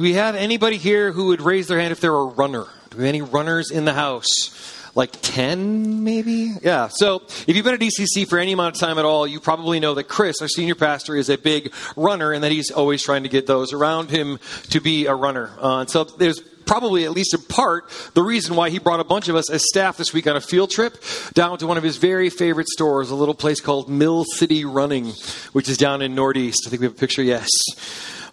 do we have anybody here who would raise their hand if they're a runner? Do we have any runners in the house? Like 10, maybe? Yeah. So if you've been at ECC for any amount of time at all, you probably know that Chris, our senior pastor, is a big runner and that he's always trying to get those around him to be a runner. Uh, so there's probably, at least in part, the reason why he brought a bunch of us as staff this week on a field trip down to one of his very favorite stores, a little place called Mill City Running, which is down in Northeast. I think we have a picture, yes.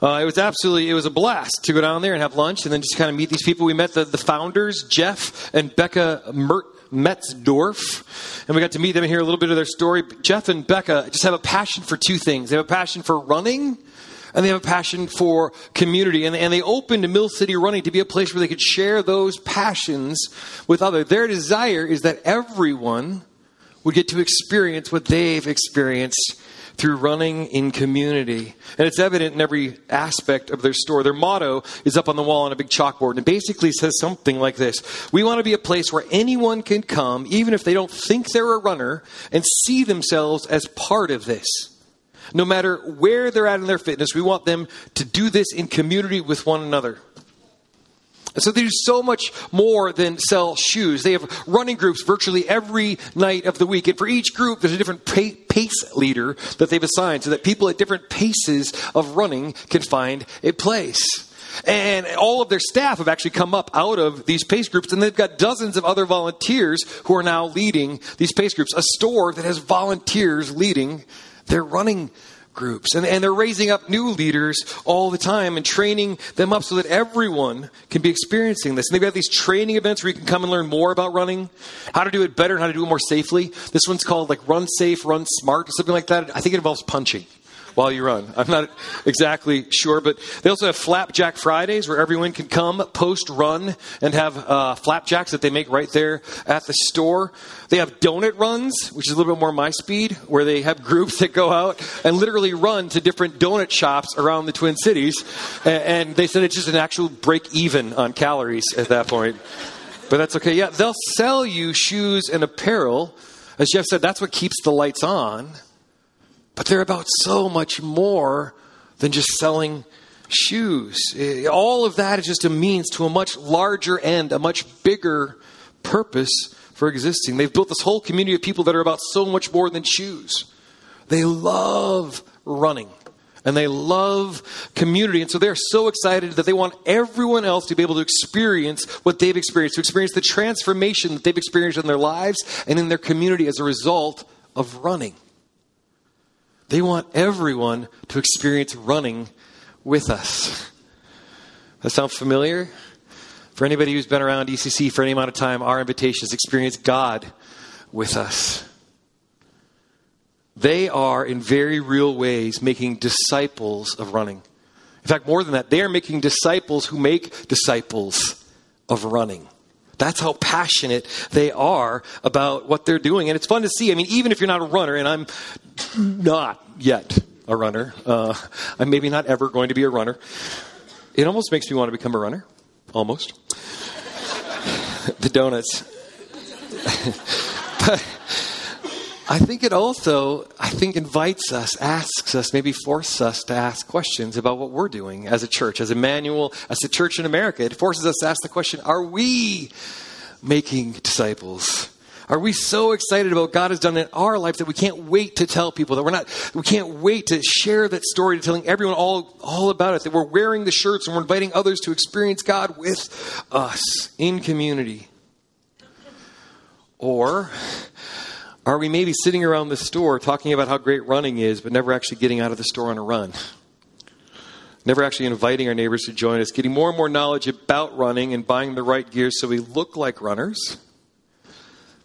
Uh, it was absolutely, it was a blast to go down there and have lunch and then just kind of meet these people. We met the, the founders, Jeff and Becca Mert, Metzdorf, and we got to meet them and hear a little bit of their story. Jeff and Becca just have a passion for two things. They have a passion for running and they have a passion for community. And, and they opened Mill City Running to be a place where they could share those passions with others. Their desire is that everyone would get to experience what they've experienced through running in community. And it's evident in every aspect of their store. Their motto is up on the wall on a big chalkboard and it basically says something like this We want to be a place where anyone can come, even if they don't think they're a runner, and see themselves as part of this. No matter where they're at in their fitness, we want them to do this in community with one another. And so they do so much more than sell shoes. They have running groups virtually every night of the week. And for each group, there's a different pace leader that they've assigned so that people at different paces of running can find a place. And all of their staff have actually come up out of these pace groups, and they've got dozens of other volunteers who are now leading these pace groups. A store that has volunteers leading they're running groups and, and they're raising up new leaders all the time and training them up so that everyone can be experiencing this. And they've got these training events where you can come and learn more about running, how to do it better, and how to do it more safely. This one's called like Run Safe, Run Smart, or something like that. I think it involves punching while you run. I'm not exactly sure, but they also have Flapjack Fridays where everyone can come post run and have uh, flapjacks that they make right there at the store. They have donut runs, which is a little bit more my speed, where they have groups that go out and literally run to different donut shops around the Twin Cities. And they said it's just an actual break even on calories at that point. But that's okay. Yeah, they'll sell you shoes and apparel. As Jeff said, that's what keeps the lights on. But they're about so much more than just selling shoes. Eh, all of that is just a means to a much larger end, a much bigger purpose for existing. They've built this whole community of people that are about so much more than shoes. They love running and they love community. And so they're so excited that they want everyone else to be able to experience what they've experienced, to experience the transformation that they've experienced in their lives and in their community as a result of running. They want everyone to experience running with us. That sound familiar? For anybody who's been around ECC for any amount of time, our invitation is experience God with us. They are, in very real ways, making disciples of running. In fact, more than that, they are making disciples who make disciples of running. That's how passionate they are about what they're doing. And it's fun to see. I mean, even if you're not a runner, and I'm not yet a runner, uh, I'm maybe not ever going to be a runner, it almost makes me want to become a runner. Almost. the donuts. but I think it also, I think, invites us, asks us, maybe forces us to ask questions about what we're doing as a church, as Emmanuel, as a church in America. It forces us to ask the question Are we making disciples? Are we so excited about God has done in our lives that we can't wait to tell people that we're not, we can't wait to share that story, to telling everyone all, all about it, that we're wearing the shirts and we're inviting others to experience God with us in community? Or are we maybe sitting around the store talking about how great running is, but never actually getting out of the store on a run? Never actually inviting our neighbors to join us, getting more and more knowledge about running and buying the right gear so we look like runners,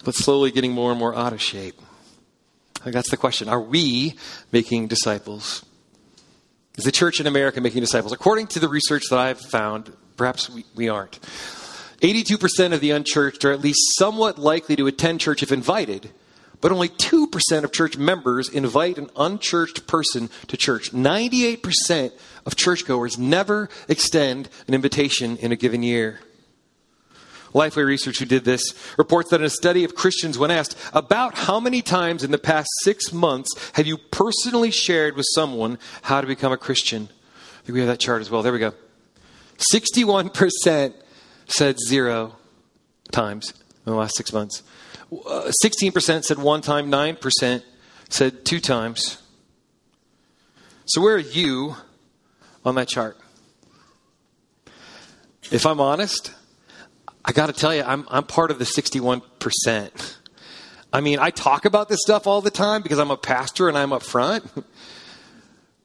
but slowly getting more and more out of shape. That's the question. Are we making disciples? Is the church in America making disciples? According to the research that I've found, perhaps we, we aren't. 82% of the unchurched are at least somewhat likely to attend church if invited, but only 2% of church members invite an unchurched person to church. 98% of churchgoers never extend an invitation in a given year. Lifeway Research, who did this, reports that in a study of Christians, when asked, about how many times in the past six months have you personally shared with someone how to become a Christian? I think we have that chart as well. There we go. 61% said zero times in the last six months. Uh, 16% said one time, 9% said two times. So, where are you on that chart? If I'm honest, I got to tell you, I'm, I'm part of the 61%. I mean, I talk about this stuff all the time because I'm a pastor and I'm up front.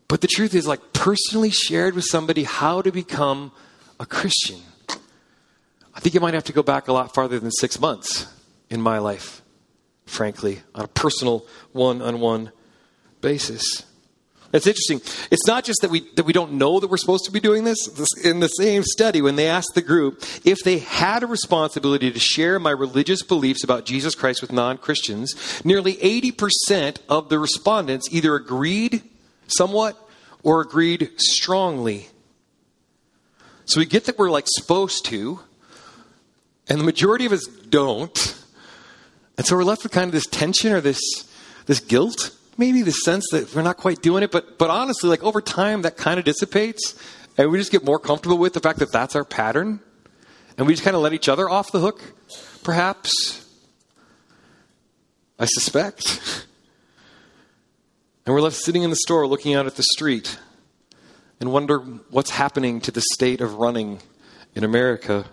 But the truth is, like, personally shared with somebody how to become a Christian. I think you might have to go back a lot farther than six months in my life, frankly, on a personal one on one basis. It's interesting. It's not just that we, that we don't know that we're supposed to be doing this. In the same study, when they asked the group if they had a responsibility to share my religious beliefs about Jesus Christ with non Christians, nearly 80% of the respondents either agreed somewhat or agreed strongly. So we get that we're like supposed to, and the majority of us don't. And so we're left with kind of this tension or this, this guilt maybe the sense that we're not quite doing it, but, but honestly, like over time, that kind of dissipates, and we just get more comfortable with the fact that that's our pattern, and we just kind of let each other off the hook, perhaps. I suspect. And we're left sitting in the store looking out at the street and wonder what's happening to the state of running in America.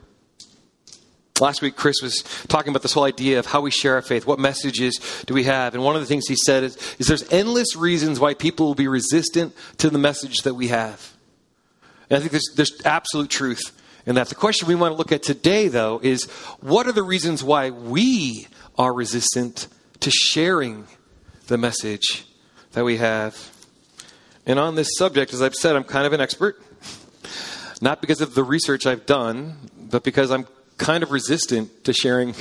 Last week, Chris was talking about this whole idea of how we share our faith. What messages do we have? And one of the things he said is, is there's endless reasons why people will be resistant to the message that we have. And I think there's, there's absolute truth in that. The question we want to look at today, though, is what are the reasons why we are resistant to sharing the message that we have? And on this subject, as I've said, I'm kind of an expert. Not because of the research I've done, but because I'm kind of resistant to sharing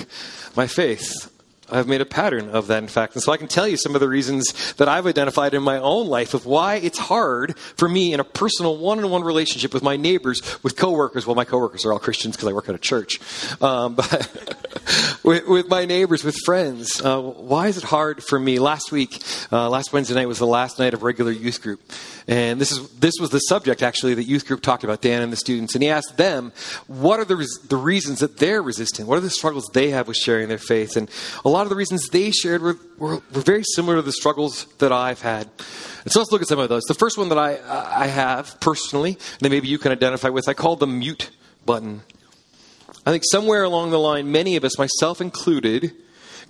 my faith. I've made a pattern of that, in fact. And so I can tell you some of the reasons that I've identified in my own life of why it's hard for me in a personal one on one relationship with my neighbors, with coworkers. Well, my coworkers are all Christians because I work at a church. Um, but with, with, my neighbors, with friends, uh, why is it hard for me? Last week, uh, last Wednesday night was the last night of regular youth group. And this, is, this was the subject, actually, that youth group talked about, Dan and the students. And he asked them, what are the, the reasons that they're resistant? What are the struggles they have with sharing their faith? And a lot of the reasons they shared were, were, were very similar to the struggles that I've had. And so let's look at some of those. The first one that I, I have personally, and that maybe you can identify with, I call the mute button. I think somewhere along the line, many of us, myself included,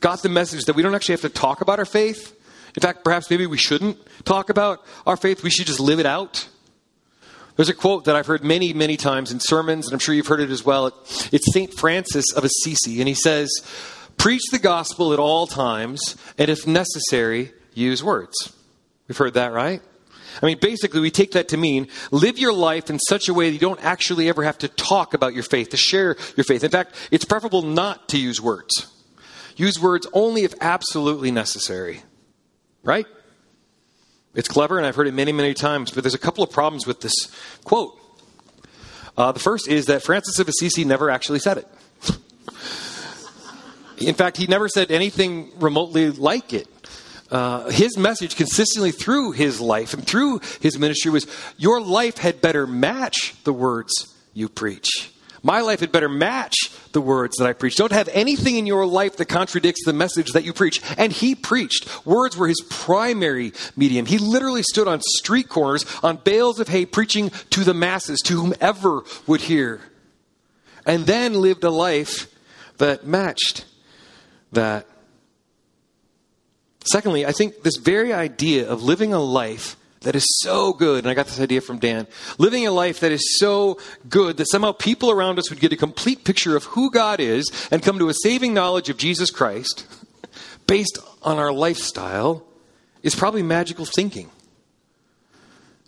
got the message that we don't actually have to talk about our faith in fact, perhaps maybe we shouldn't talk about our faith. We should just live it out. There's a quote that I've heard many, many times in sermons, and I'm sure you've heard it as well. It's St. Francis of Assisi, and he says, Preach the gospel at all times, and if necessary, use words. We've heard that, right? I mean, basically, we take that to mean live your life in such a way that you don't actually ever have to talk about your faith, to share your faith. In fact, it's preferable not to use words. Use words only if absolutely necessary. Right? It's clever, and I've heard it many, many times, but there's a couple of problems with this quote. Uh, the first is that Francis of Assisi never actually said it. In fact, he never said anything remotely like it. Uh, his message consistently through his life and through his ministry was your life had better match the words you preach. My life had better match the words that I preach. Don't have anything in your life that contradicts the message that you preach. And he preached. Words were his primary medium. He literally stood on street corners on bales of hay preaching to the masses, to whomever would hear. And then lived a life that matched that. Secondly, I think this very idea of living a life that is so good, and I got this idea from Dan, living a life that is so good that somehow people around us would get a complete picture of who God is and come to a saving knowledge of Jesus Christ based on our lifestyle is probably magical thinking.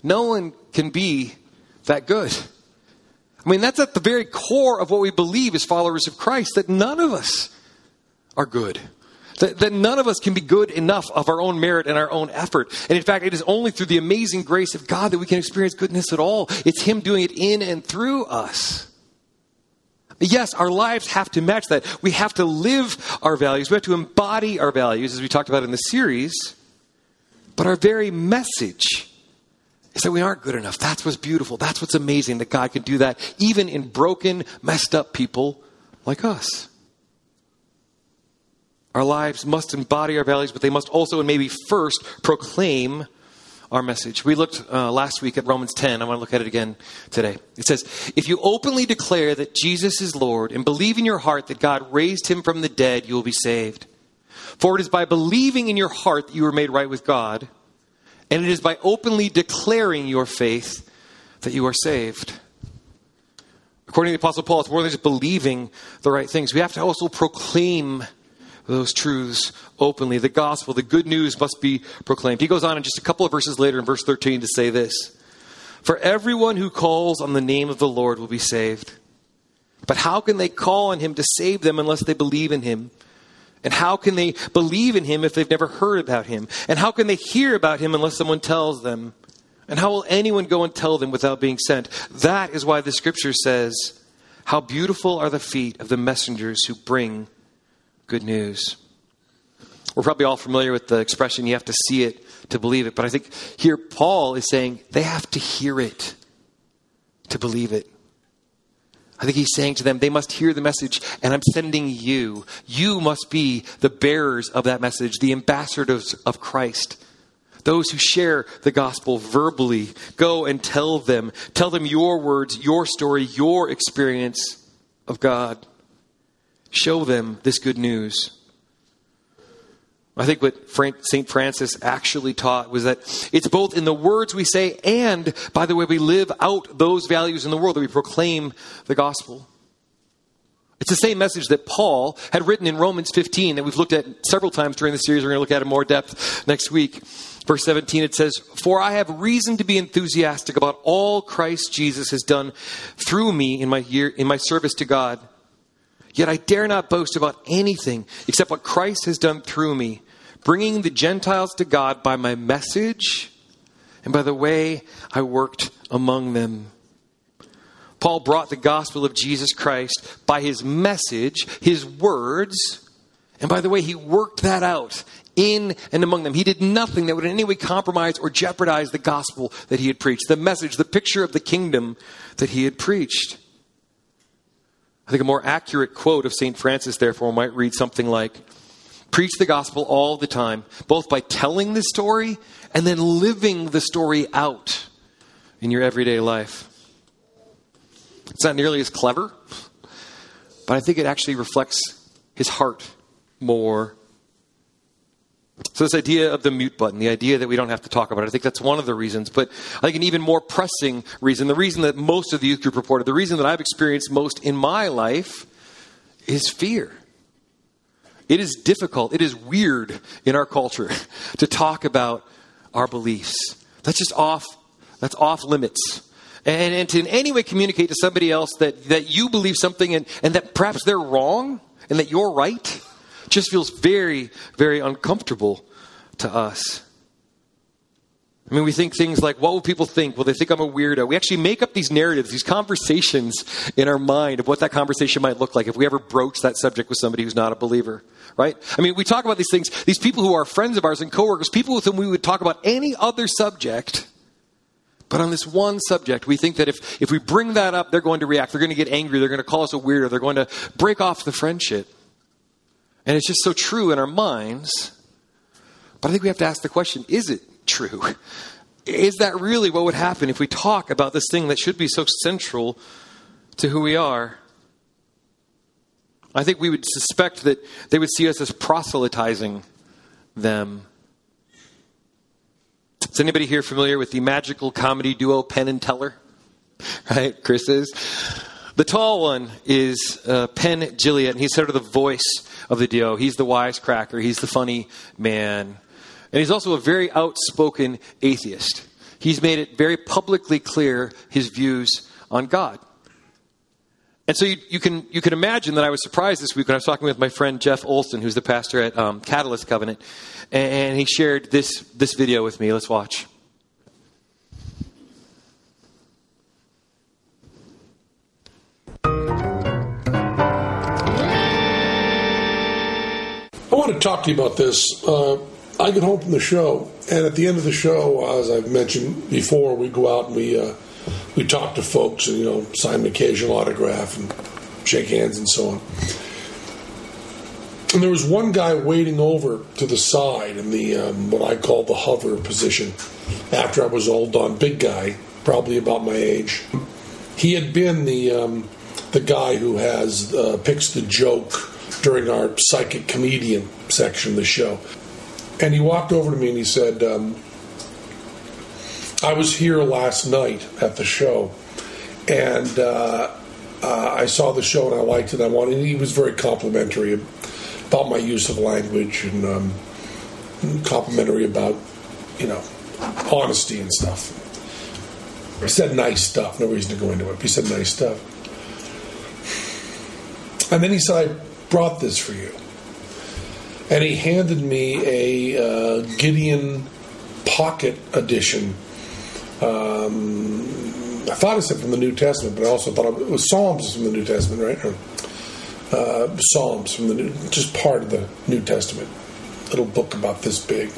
No one can be that good. I mean, that's at the very core of what we believe as followers of Christ, that none of us are good. That, that, none of us can be good enough of our own merit and our own effort. And in fact, it is only through the amazing grace of God that we can experience goodness at all. It's Him doing it in and through us. Yes, our lives have to match that. We have to live our values. We have to embody our values, as we talked about in the series. But our very message is that we aren't good enough. That's what's beautiful. That's what's amazing that God can do that even in broken, messed up people like us. Our lives must embody our values, but they must also and maybe first proclaim our message. We looked uh, last week at Romans 10. I want to look at it again today. It says, If you openly declare that Jesus is Lord and believe in your heart that God raised him from the dead, you will be saved. For it is by believing in your heart that you are made right with God, and it is by openly declaring your faith that you are saved. According to the Apostle Paul, it's more than just believing the right things. We have to also proclaim those truths openly. The gospel, the good news must be proclaimed. He goes on in just a couple of verses later in verse 13 to say this For everyone who calls on the name of the Lord will be saved. But how can they call on him to save them unless they believe in him? And how can they believe in him if they've never heard about him? And how can they hear about him unless someone tells them? And how will anyone go and tell them without being sent? That is why the scripture says, How beautiful are the feet of the messengers who bring good news. We're probably all familiar with the expression, you have to see it to believe it. But I think here Paul is saying they have to hear it to believe it. I think he's saying to them, they must hear the message, and I'm sending you. You must be the bearers of that message, the ambassadors of Christ. Those who share the gospel verbally, go and tell them. Tell them your words, your story, your experience of God show them this good news. I think what St. Francis actually taught was that it's both in the words we say and by the way we live out those values in the world that we proclaim the gospel. It's the same message that Paul had written in Romans 15 that we've looked at several times during the series. We're going to look at in more depth next week. Verse 17, it says, For I have reason to be enthusiastic about all Christ Jesus has done through me in my, year, in my service to God. Yet I dare not boast about anything except what Christ has done through me, bringing the Gentiles to God by my message and by the way I worked among them. Paul brought the gospel of Jesus Christ by his message, his words, and by the way, he worked that out in and among them. He did nothing that would in any way compromise or jeopardize the gospel that he had preached, the message, the picture of the kingdom that he had preached. I think a more accurate quote of St. Francis, therefore, might read something like Preach the gospel all the time, both by telling the story and then living the story out in your everyday life. It's not nearly as clever, but I think it actually reflects his heart more so, this idea of the mute button, the idea that we don't have to talk about it, I think that's one of the reasons. But I think an even more pressing reason, the reason that most of the youth group reported, the reason that I've experienced most in my life is fear. It is difficult, it is weird in our culture to talk about our beliefs. That's just off, that's off limits. And, and to in any way communicate to somebody else that, that you believe something and, and that perhaps they're wrong and that you're right just feels very, very uncomfortable to us. I mean, we think things like, what will people think? Will they think I'm a weirdo? We actually make up these narratives, these conversations in our mind of what that conversation might look like if we ever broach that subject with somebody who's not a believer, right? I mean, we talk about these things, these people who are friends of ours and coworkers, people with whom we would talk about any other subject. But on this one subject, we think that if, if we bring that up, they're going to react. They're going to get angry. They're going to call us a weirdo. They're going to break off the friendship. And it's just so true in our minds. But I think we have to ask the question is it true? Is that really what would happen if we talk about this thing that should be so central to who we are? I think we would suspect that they would see us as proselytizing them. Is anybody here familiar with the magical comedy duo Penn and Teller? Right? Chris is. The tall one is uh, Penn Jillette, and he's sort of the voice of the duo. He's the wisecracker, he's the funny man. And he's also a very outspoken atheist. He's made it very publicly clear his views on God. And so you, you, can, you can imagine that I was surprised this week when I was talking with my friend Jeff Olson, who's the pastor at um, Catalyst Covenant, and he shared this, this video with me. Let's watch. Want to talk to you about this. Uh, I get home from the show, and at the end of the show, as I've mentioned before, we go out and we uh, we talk to folks and you know sign an occasional autograph and shake hands and so on. And there was one guy waiting over to the side in the um, what I call the hover position. After I was all done, big guy, probably about my age. He had been the um, the guy who has uh, picks the joke during our psychic comedian section of the show. And he walked over to me and he said, um, I was here last night at the show, and uh, uh, I saw the show and I liked it. I wanted. He was very complimentary about my use of language and um, complimentary about, you know, honesty and stuff. He said nice stuff. No reason to go into it. He said nice stuff. And then he said, brought this for you. And he handed me a uh, Gideon Pocket Edition. Um, I thought it said from the New Testament, but I also thought it was Psalms from the New Testament, right? Or, uh, Psalms from the New, just part of the New Testament. Little book about this big,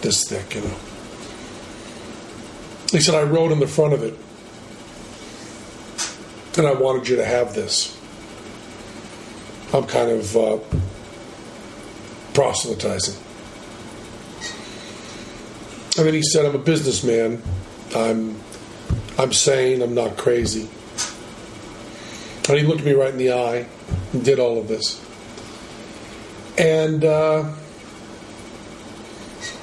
this thick, you know. He said, I wrote on the front of it, and I wanted you to have this. I'm kind of uh, proselytizing. And then he said, I'm a businessman. I'm, I'm sane. I'm not crazy. And he looked me right in the eye and did all of this. And uh,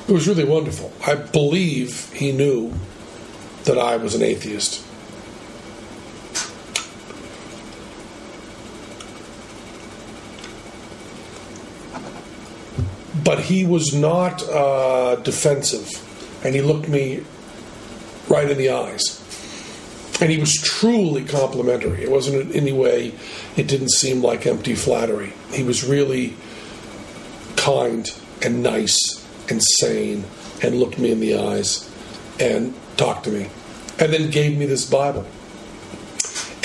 it was really wonderful. I believe he knew that I was an atheist. But he was not uh, defensive, and he looked me right in the eyes. And he was truly complimentary. It wasn't in any way, it didn't seem like empty flattery. He was really kind and nice and sane and looked me in the eyes and talked to me and then gave me this Bible.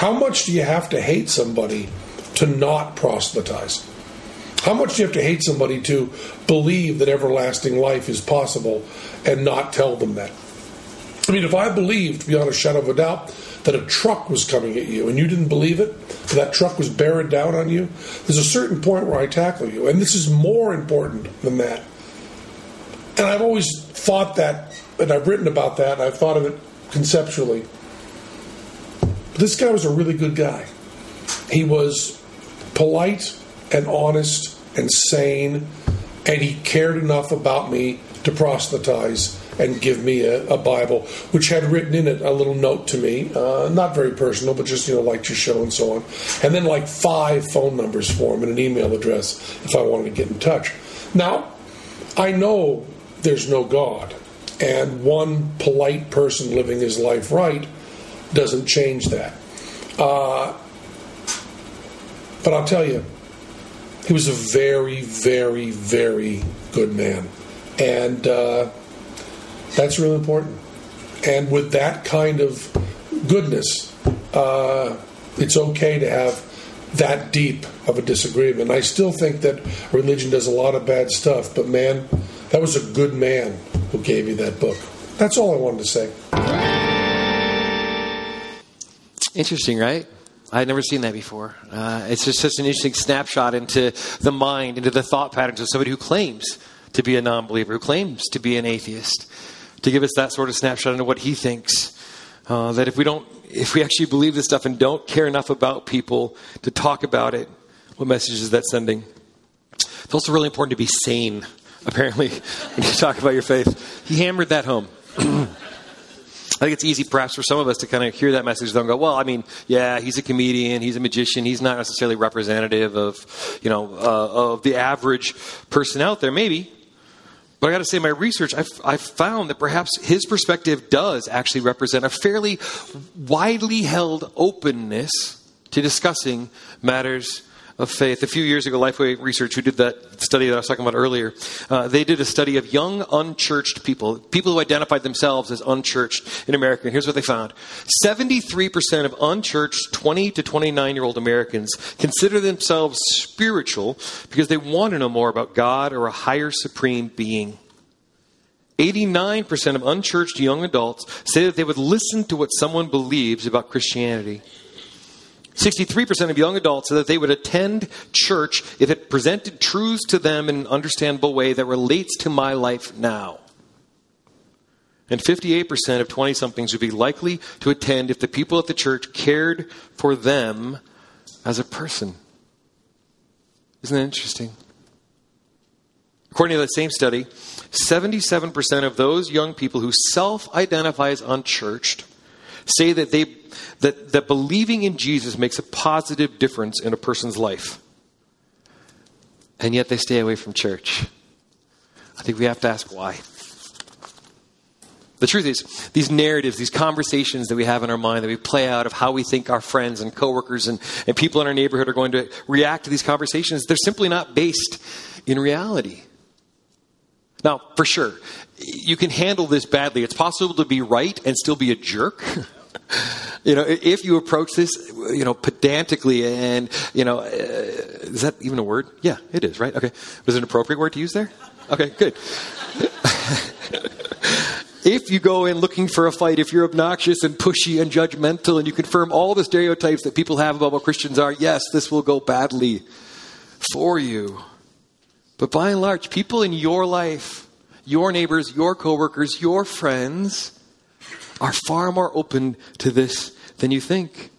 how much do you have to hate somebody to not proselytize? How much do you have to hate somebody to believe that everlasting life is possible and not tell them that? I mean, if I believed beyond a shadow of a doubt that a truck was coming at you and you didn't believe it, that truck was bearing down on you, there's a certain point where I tackle you. And this is more important than that. And I've always thought that, and I've written about that, and I've thought of it conceptually. This guy was a really good guy. He was polite and honest and sane, and he cared enough about me to proselytize and give me a, a, Bible, which had written in it a little note to me, uh, not very personal, but just you know, like your show and so on, and then like five phone numbers for him and an email address if I wanted to get in touch. Now, I know there's no God, and one polite person living his life right doesn't change that. Uh, but I'll tell you, he was a very, very, very good man. And uh, that's really important. And with that kind of goodness, uh, it's okay to have that deep of a disagreement. I still think that religion does a lot of bad stuff, but man, that was a good man who gave you that book. That's all I wanted to say. Interesting, right? I had never seen that before. Uh, it's just such an interesting snapshot into the mind, into the thought patterns of somebody who claims to be a non believer, who claims to be an atheist, to give us that sort of snapshot into what he thinks. Uh, that if we don't, if we actually believe this stuff and don't care enough about people to talk about it, what message is that sending? It's also really important to be sane, apparently, when you talk about your faith. He hammered that home. I think it's easy, perhaps, for some of us to kind of hear that message and go, "Well, I mean, yeah, he's a comedian, he's a magician, he's not necessarily representative of, you know, uh, of the average person out there, maybe." But I got to say, my research, I've, I've, found that perhaps his perspective does actually represent a fairly widely held openness to discussing matters of faith. A few years ago, Lifeway Research, who did that study that I was talking about earlier, uh, they did a study of young unchurched people, people who identified themselves as unchurched in America. And here's what they found 73% of unchurched 20 to 29 year old Americans consider themselves spiritual because they want to know more about God or a higher supreme being. 89% of unchurched young adults say that they would listen to what someone believes about Christianity. 63% of young adults said that they would attend church if it presented truths to them in an understandable way that relates to my life now. And 58% of 20 somethings would be likely to attend if the people at the church cared for them as a person. Isn't that interesting? According to that same study, 77% of those young people who self identify as unchurched say that they that, that believing in Jesus makes a positive difference in a person's life. And yet they stay away from church. I think we have to ask why. The truth is, these narratives, these conversations that we have in our mind, that we play out of how we think our friends and coworkers and, and people in our neighborhood are going to react to these conversations, they're simply not based in reality. Now, for sure, you can handle this badly. It's possible to be right and still be a jerk. you know, if you approach this, you know, pedantically and, you know, uh, is that even a word? Yeah, it is, right? Okay. Was it an appropriate word to use there? Okay, good. if you go in looking for a fight, if you're obnoxious and pushy and judgmental and you confirm all the stereotypes that people have about what Christians are, yes, this will go badly for you. But by and large, people in your life, your neighbors, your coworkers, your friends, are far more open to this than you think.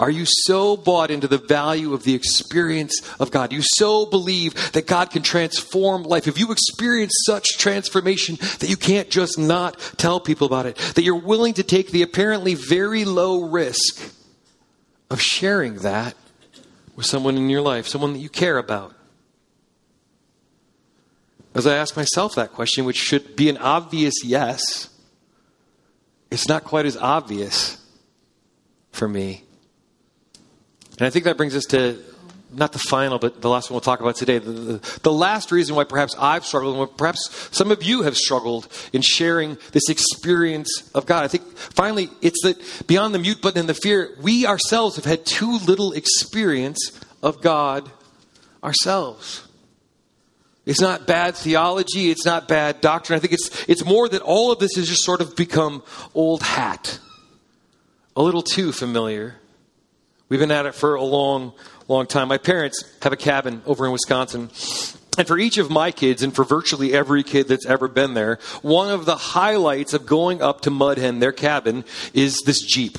Are you so bought into the value of the experience of God? You so believe that God can transform life. If you experience such transformation that you can't just not tell people about it, that you're willing to take the apparently very low risk of sharing that with someone in your life, someone that you care about. As I ask myself that question, which should be an obvious yes, it's not quite as obvious for me. And I think that brings us to not the final, but the last one we'll talk about today. The, the, the, last reason why perhaps I've struggled, and perhaps some of you have struggled in sharing this experience of God. I think finally it's that beyond the mute button and the fear, we ourselves have had too little experience of God ourselves. It's not bad theology. It's not bad doctrine. I think it's, it's more that all of this has just sort of become old hat, a little too familiar. We've been at it for a long, long time. My parents have a cabin over in Wisconsin. And for each of my kids, and for virtually every kid that's ever been there, one of the highlights of going up to Mudhen, their cabin, is this Jeep.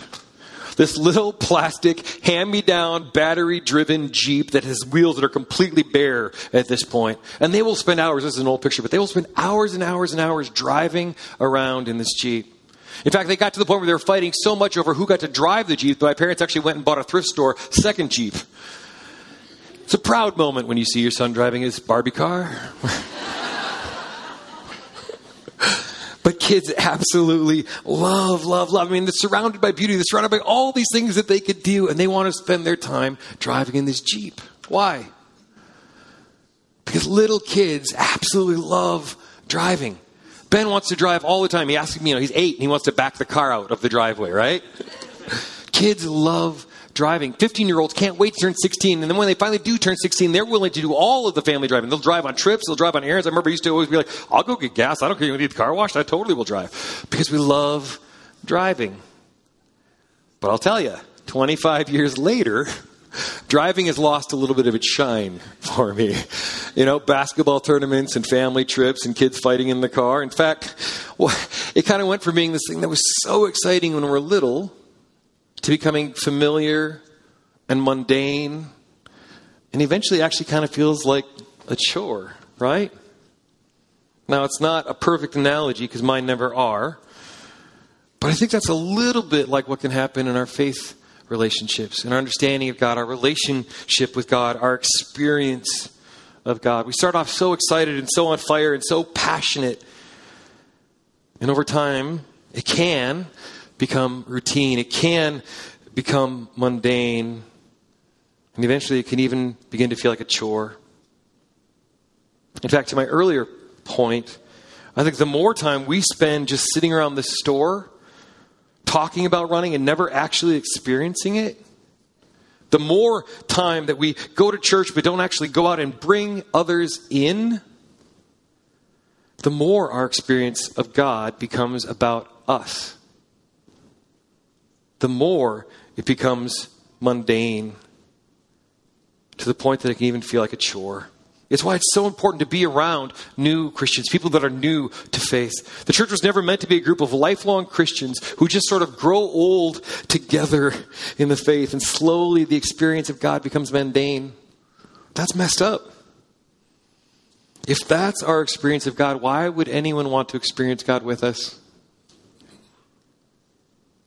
This little plastic, hand me down, battery driven Jeep that has wheels that are completely bare at this point. And they will spend hours, this is an old picture, but they will spend hours and hours and hours driving around in this Jeep. In fact, they got to the point where they were fighting so much over who got to drive the Jeep that my parents actually went and bought a thrift store second Jeep. It's a proud moment when you see your son driving his Barbie car. But kids absolutely love, love, love. I mean, they're surrounded by beauty. They're surrounded by all these things that they could do, and they want to spend their time driving in this Jeep. Why? Because little kids absolutely love driving. Ben wants to drive all the time. He asks me, you know, he's eight and he wants to back the car out of the driveway, right? kids love driving. 15 year olds can't wait to turn 16. And then when they finally do turn 16, they're willing to do all of the family driving. They'll drive on trips, they'll drive on errands. I remember I used to always be like, I'll go get gas. I don't care. If you need the car washed. I totally will drive. Because we love driving. But I'll tell you, 25 years later, driving has lost a little bit of its shine for me. You know, basketball tournaments and family trips and kids fighting in the car. In fact, well, it kind of went from being this thing that was so exciting when we were little to becoming familiar and mundane, and eventually actually kind of feels like a chore, right? Now, it's not a perfect analogy because mine never are, but I think that's a little bit like what can happen in our faith relationships, in our understanding of God, our relationship with God, our experience of God. We start off so excited and so on fire and so passionate. And over time, it can become routine. It can become mundane. And eventually, it can even begin to feel like a chore. In fact, to my earlier point, I think the more time we spend just sitting around the store talking about running and never actually experiencing it, the more time that we go to church but don't actually go out and bring others in, the more our experience of God becomes about us. The more it becomes mundane to the point that it can even feel like a chore. It's why it's so important to be around new Christians, people that are new to faith. The church was never meant to be a group of lifelong Christians who just sort of grow old together in the faith and slowly the experience of God becomes mundane. That's messed up. If that's our experience of God, why would anyone want to experience God with us?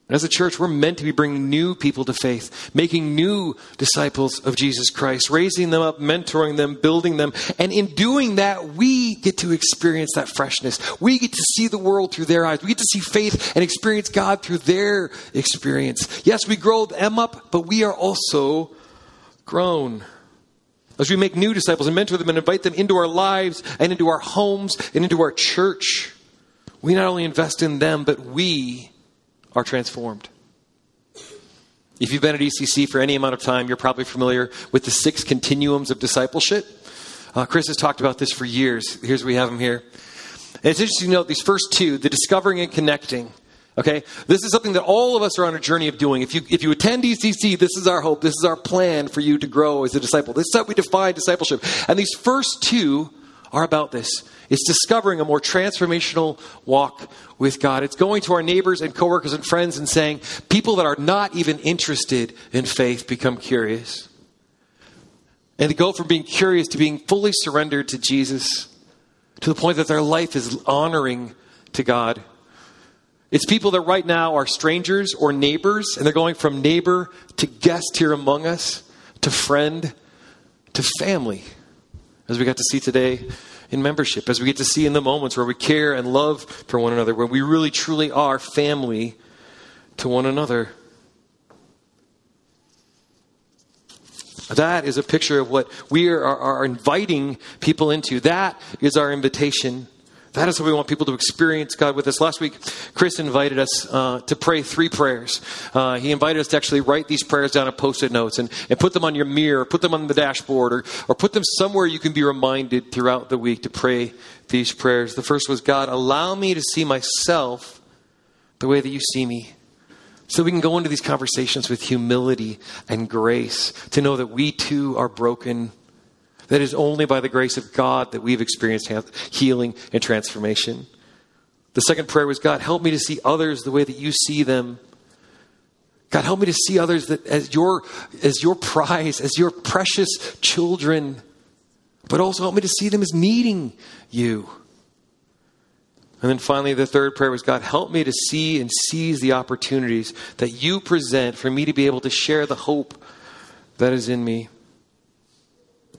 As a church, we're meant to be bringing new people to faith, making new disciples of Jesus Christ, raising them up, mentoring them, building them. And in doing that, we get to experience that freshness. We get to see the world through their eyes. We get to see faith and experience God through their experience. Yes, we grow them up, but we are also grown. As we make new disciples and mentor them and invite them into our lives and into our homes and into our church, we not only invest in them, but we are transformed. If you've been at ECC for any amount of time, you're probably familiar with the six continuums of discipleship. Uh, Chris has talked about this for years. Here's we have them here. And it's interesting to note these first two, the discovering and connecting. Okay? This is something that all of us are on a journey of doing. If you, if you attend ECC, this is our hope. This is our plan for you to grow as a disciple. This is how we define discipleship. And these first two are about this. It's discovering a more transformational walk with God. It's going to our neighbors and coworkers and friends and saying, people that are not even interested in faith become curious. And to go from being curious to being fully surrendered to Jesus to the point that their life is honoring to God. It's people that right now are strangers or neighbors, and they're going from neighbor to guest here among us to friend to family, as we got to see today in membership, as we get to see in the moments where we care and love for one another, where we really truly are family to one another. That is a picture of what we are, are, inviting people into. That is our invitation that is how we want people to experience God with us. Last week, Chris invited us uh, to pray three prayers. Uh, he invited us to actually write these prayers down on post it notes and, and put them on your mirror, put them on the dashboard, or, or put them somewhere you can be reminded throughout the week to pray these prayers. The first was God, allow me to see myself the way that you see me. So we can go into these conversations with humility and grace to know that we too are broken that is only by the grace of God that we've experienced healing and transformation. The second prayer was God, help me to see others the way that you see them. God, help me to see others that as your, as your prize, as your precious children, but also help me to see them as needing you. And then finally, the third prayer was God, help me to see and seize the opportunities that you present for me to be able to share the hope that is in me.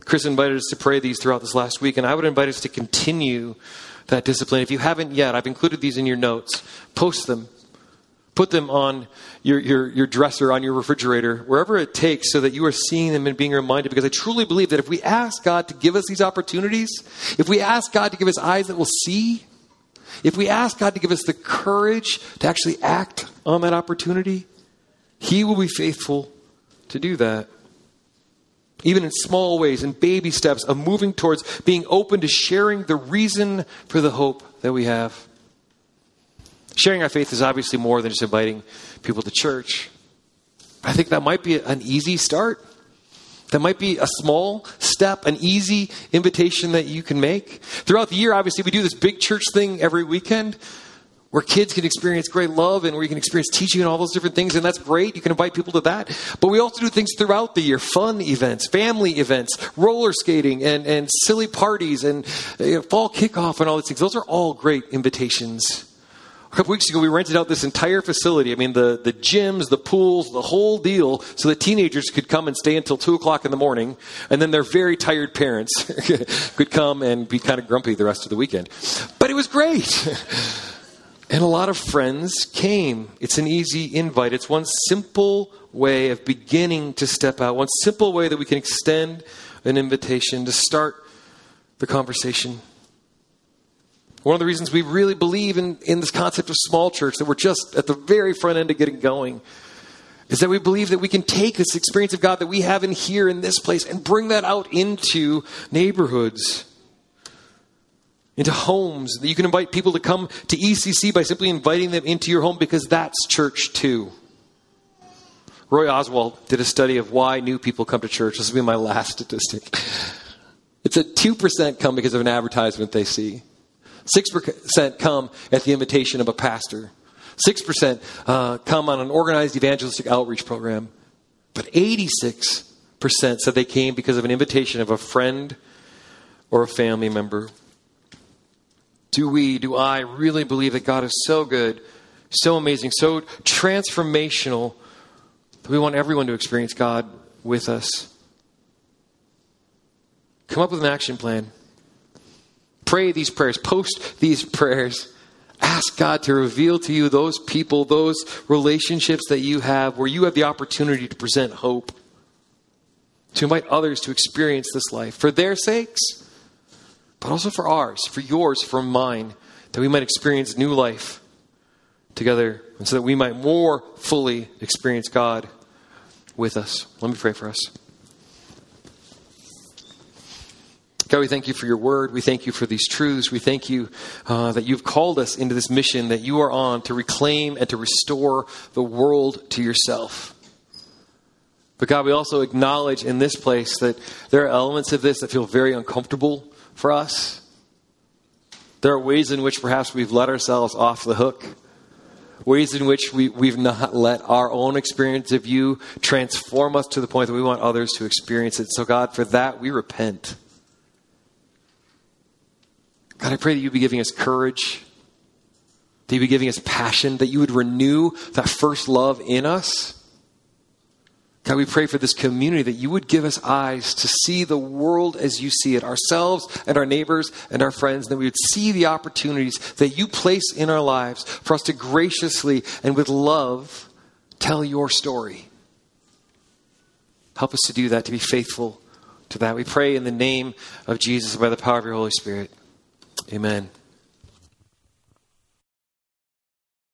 Chris invited us to pray these throughout this last week, and I would invite us to continue that discipline. If you haven't yet, I've included these in your notes. Post them. Put them on your, your, your dresser, on your refrigerator, wherever it takes, so that you are seeing them and being reminded. Because I truly believe that if we ask God to give us these opportunities, if we ask God to give us eyes that will see, if we ask God to give us the courage to actually act on that opportunity, He will be faithful to do that even in small ways, in baby steps of moving towards being open to sharing the reason for the hope that we have. Sharing our faith is obviously more than just inviting people to church. I think that might be an easy start. That might be a small step, an easy invitation that you can make. Throughout the year, obviously, we do this big church thing every weekend where kids can experience great love and where you can experience teaching and all those different things, and that's great. You can invite people to that. But we also do things throughout the year fun events, family events, roller skating, and, and silly parties, and you know, fall kickoff, and all these things. Those are all great invitations. A couple weeks ago, we rented out this entire facility. I mean, the, the gyms, the pools, the whole deal, so that teenagers could come and stay until 2 o'clock in the morning, and then their very tired parents could come and be kind of grumpy the rest of the weekend. But it was great. and a lot of friends came. It's an easy invite. It's one simple way of beginning to step out, one simple way that we can extend an invitation to start the conversation. One of the reasons we really believe in, in this concept of small church, that we're just at the very front end of getting going, is that we believe that we can take this experience of God that we have in here in this place and bring that out into neighborhoods, into homes. That you can invite people to come to ECC by simply inviting them into your home because that's church too. Roy Oswald did a study of why new people come to church. This will be my last statistic. It's a 2% come because of an advertisement they see. 6% come at the invitation of a pastor. 6% uh, come on an organized evangelistic outreach program. But 86% said they came because of an invitation of a friend or a family member. Do we, do I really believe that God is so good, so amazing, so transformational that we want everyone to experience God with us? Come up with an action plan. Pray these prayers, post these prayers. Ask God to reveal to you those people, those relationships that you have where you have the opportunity to present hope, to invite others to experience this life for their sakes, but also for ours, for yours, for mine, that we might experience new life together and so that we might more fully experience God with us. Let me pray for us. God, we thank you for your word. We thank you for these truths. We thank you uh, that you've called us into this mission that you are on to reclaim and to restore the world to yourself. But God, we also acknowledge in this place that there are elements of this that feel very uncomfortable for us. There are ways in which perhaps we've let ourselves off the hook, ways in which we, we've not let our own experience of you transform us to the point that we want others to experience it. So, God, for that, we repent. God, I pray that you be giving us courage, that you be giving us passion, that you would renew that first love in us. God, we pray for this community that you would give us eyes to see the world as you see it, ourselves and our neighbors and our friends, and that we would see the opportunities that you place in our lives for us to graciously and with love tell your story. Help us to do that, to be faithful to that. We pray in the name of Jesus by the power of your Holy Spirit. Amen.